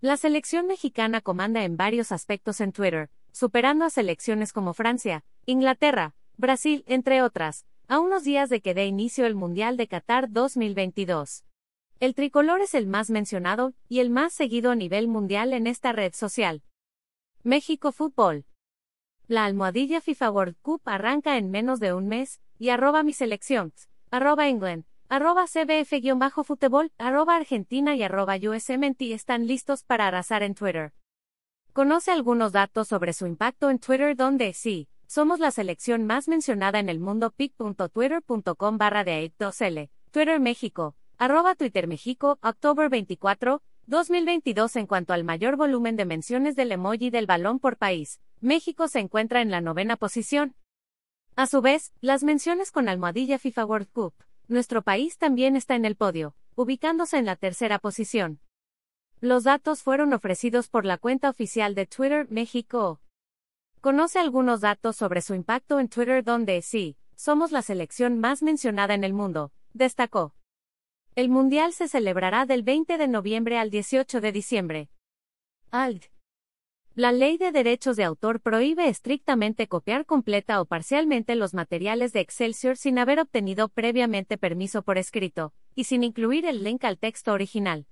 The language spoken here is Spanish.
La selección mexicana comanda en varios aspectos en Twitter, superando a selecciones como Francia, Inglaterra, Brasil, entre otras, a unos días de que dé inicio el Mundial de Qatar 2022. El tricolor es el más mencionado y el más seguido a nivel mundial en esta red social. México Fútbol. La almohadilla FIFA World Cup arranca en menos de un mes, y arroba mi selección, arroba England, arroba CBF-Fútbol, arroba Argentina y arroba USMNT están listos para arrasar en Twitter. Conoce algunos datos sobre su impacto en Twitter donde, sí, somos la selección más mencionada en el mundo pic.twitter.com barra de 2L, Twitter México, arroba Twitter México, octubre 24, 2022 En cuanto al mayor volumen de menciones del emoji del balón por país, México se encuentra en la novena posición. A su vez, las menciones con almohadilla FIFA World Cup, nuestro país también está en el podio, ubicándose en la tercera posición. Los datos fueron ofrecidos por la cuenta oficial de Twitter México. Conoce algunos datos sobre su impacto en Twitter donde, sí, somos la selección más mencionada en el mundo, destacó. El Mundial se celebrará del 20 de noviembre al 18 de diciembre. Alt. La ley de derechos de autor prohíbe estrictamente copiar completa o parcialmente los materiales de Excelsior sin haber obtenido previamente permiso por escrito, y sin incluir el link al texto original.